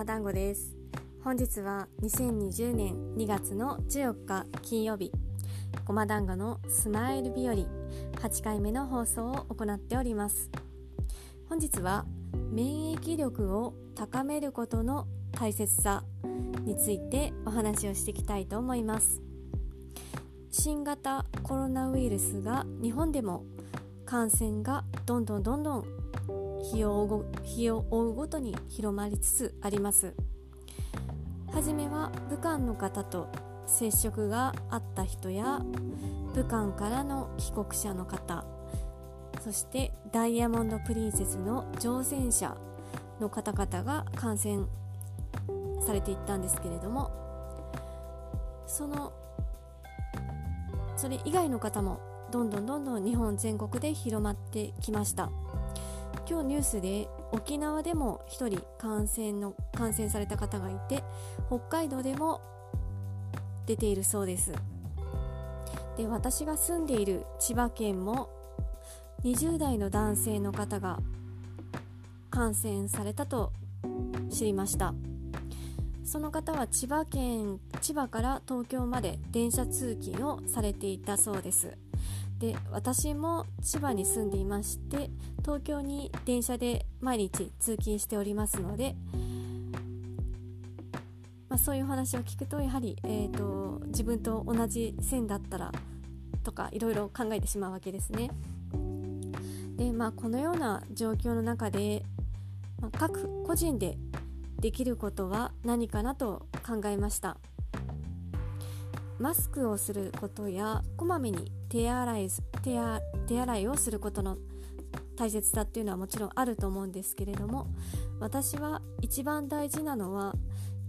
ま団子です。本日は2020年2月の14日金曜日。ごま団子のスマイル日和。8回目の放送を行っております。本日は免疫力を高めることの大切さについてお話をしていきたいと思います。新型コロナウイルスが日本でも感染がどんどんどんどん日を追うごとに広まりつつあります。はじめは武漢の方と接触があった人や武漢からの帰国者の方そしてダイヤモンド・プリンセスの乗船者の方々が感染されていったんですけれどもそのそれ以外の方もどんどんどんどん日本全国で広まってきました。今日ニュースで沖縄でも1人感染の感染された方がいて北海道でも出ているそうです。で私が住んでいる千葉県も20代の男性の方が感染されたと知りました。その方は千葉県千葉から東京まで電車通勤をされていたそうです。で私も千葉に住んでいまして東京に電車で毎日通勤しておりますので、まあ、そういう話を聞くとやはり、えーと、自分と同じ線だったらとかいろいろ考えてしまうわけですね。でまあこのような状況の中で、まあ、各個人でできることは何かなと考えました。マスクをすることやこまめに手洗い手洗いをすることの大切さっていうのはもちろんあると思うんですけれども私は一番大事なのは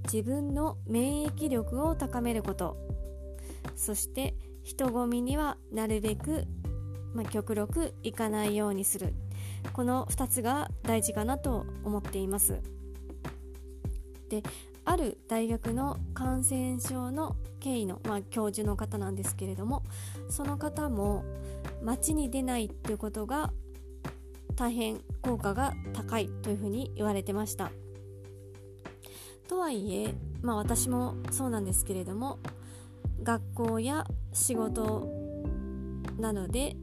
自分の免疫力を高めること。そして人混みにはなるべく、まあ、極力行かないようにする。この2つが大事かなと思っています。である大学の感染症の経緯の、まあ、教授の方なんですけれどもその方も街に出ないっていうことが大変効果が高いというふうに言われてました。とはいえ、まあ、私もそうなんですけれども学校や仕事なので、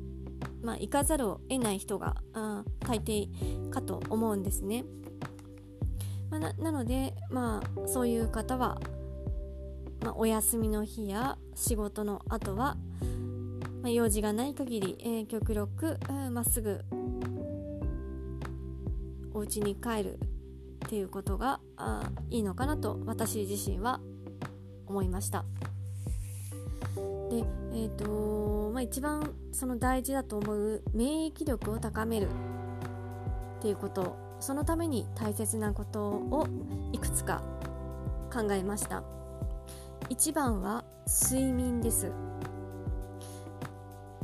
まあ、行かざるを得ない人があ大抵かと思うんですね、まあ、ななので、まあ、そういう方は、まあ、お休みの日や仕事の後は、まあ、用事がない限り、えー、極力ま、っすぐお家に帰るっていうことがあいいのかなと私自身は思いました。でえーとまあ、一番その大事だと思う免疫力を高めるっていうことそのために大切なことをいくつか考えました。1番は睡眠です。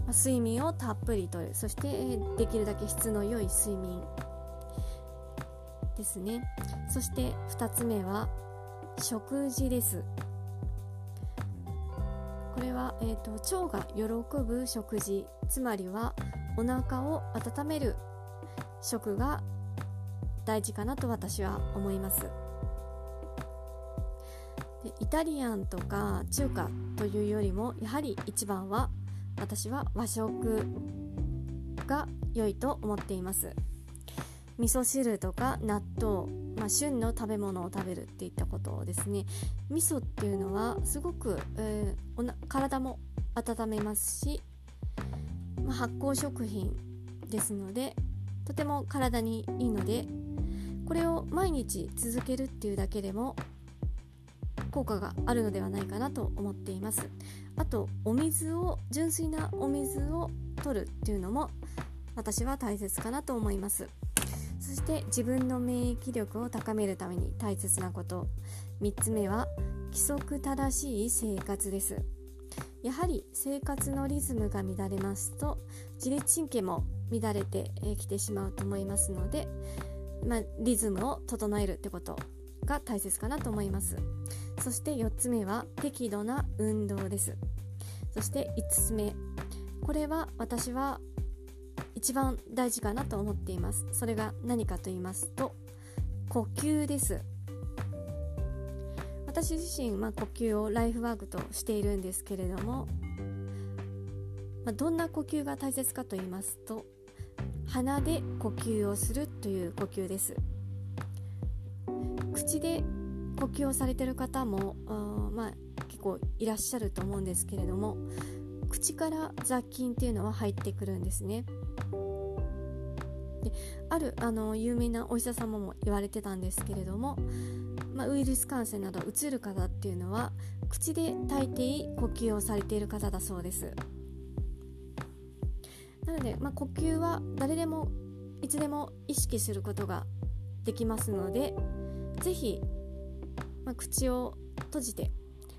睡眠をたっぷりとる。そしてできるだけ質の良い睡眠ですね。そして2つ目は食事です。これは、えーと、腸が喜ぶ食事。つまりはお腹を温める食が大事かなと私は思います。でイタリアンとか中華というよりもやはり一番は私は和食が良いと思っています。味噌汁とか納豆、まあ、旬の食べ物を食べるっていったことですね。味噌っていうのはすごく、えー、おな体も温めますし、まあ、発酵食品ですのでとても体にいいのでこれを毎日続けるっていうだけでも効果があるのではないかなと思っています。あとお水を純粋なお水を取るっていうのも私は大切かなと思います。そして自分の免疫力を高めるために大切なこと。3つ目は規則正しい生活です。やはり生活のリズムが乱れますと自律神経も乱れてきてしまうと思いますので、まあ、リズムを整えるってことが大切かなと思います。そして4つ目は適度な運動です。そして5つ目。これは私は一番大事かなと思っています。それが何かと言いますと呼吸です。私自身、まあ、呼吸をライフワークとしているんですけれども、まあ、どんな呼吸が大切かと言いますと鼻で呼吸をするという呼吸です。口で呼吸をされてる方もあ、まあ、結構いらっしゃると思うんですけれども口から雑菌っていうのは入ってくるんですね。であるあの有名なお医者様も言われてたんですけれども、まあ、ウイルス感染などうつる方っていうのは口で大抵呼吸をされている方だそうです。なので、まあ、呼吸は誰でもいつでも意識することができますので是非、まあ、口を閉じて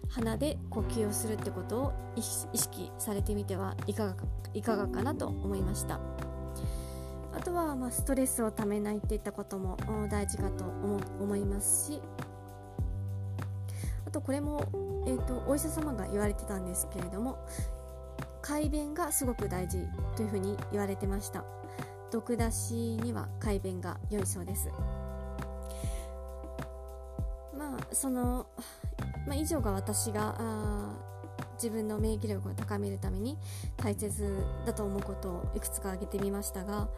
鼻で呼吸をするってことを意識されてみてはいかがいかがかなと思いました。あとは、まあ、ストレスをためないっていったことも大事かと思いますしあとこれも、えーとお医者様が言われてたんですけれども快便がすごく大事というふうに言われてました。毒出しには快便が良いそうです。まあその、まあ、以上が私があ自分の免疫力を高めるために大切だと思うことをいくつか挙げてみましたが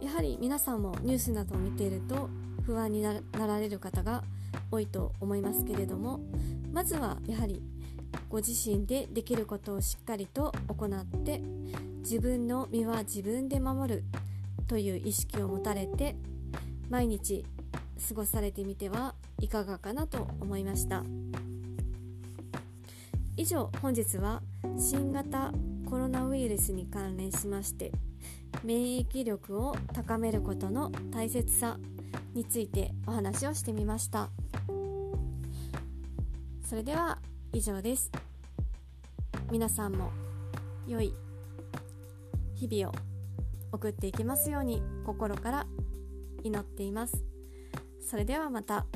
やはり皆さんもニュースなどを見ていると不安になられる方が多いと思いますけれどもまずはやはりご自身でできることをしっかりと行って自分の身は自分で守るという意識を持たれて毎日過ごされてみてはいかがかなと思いました。以上本日は新型コロナウイルスに関連しまして免疫力を高めることの大切さについてお話をしてみました。それでは以上です皆さんも良い日々を送っていきますように心から祈っていますそれではまた。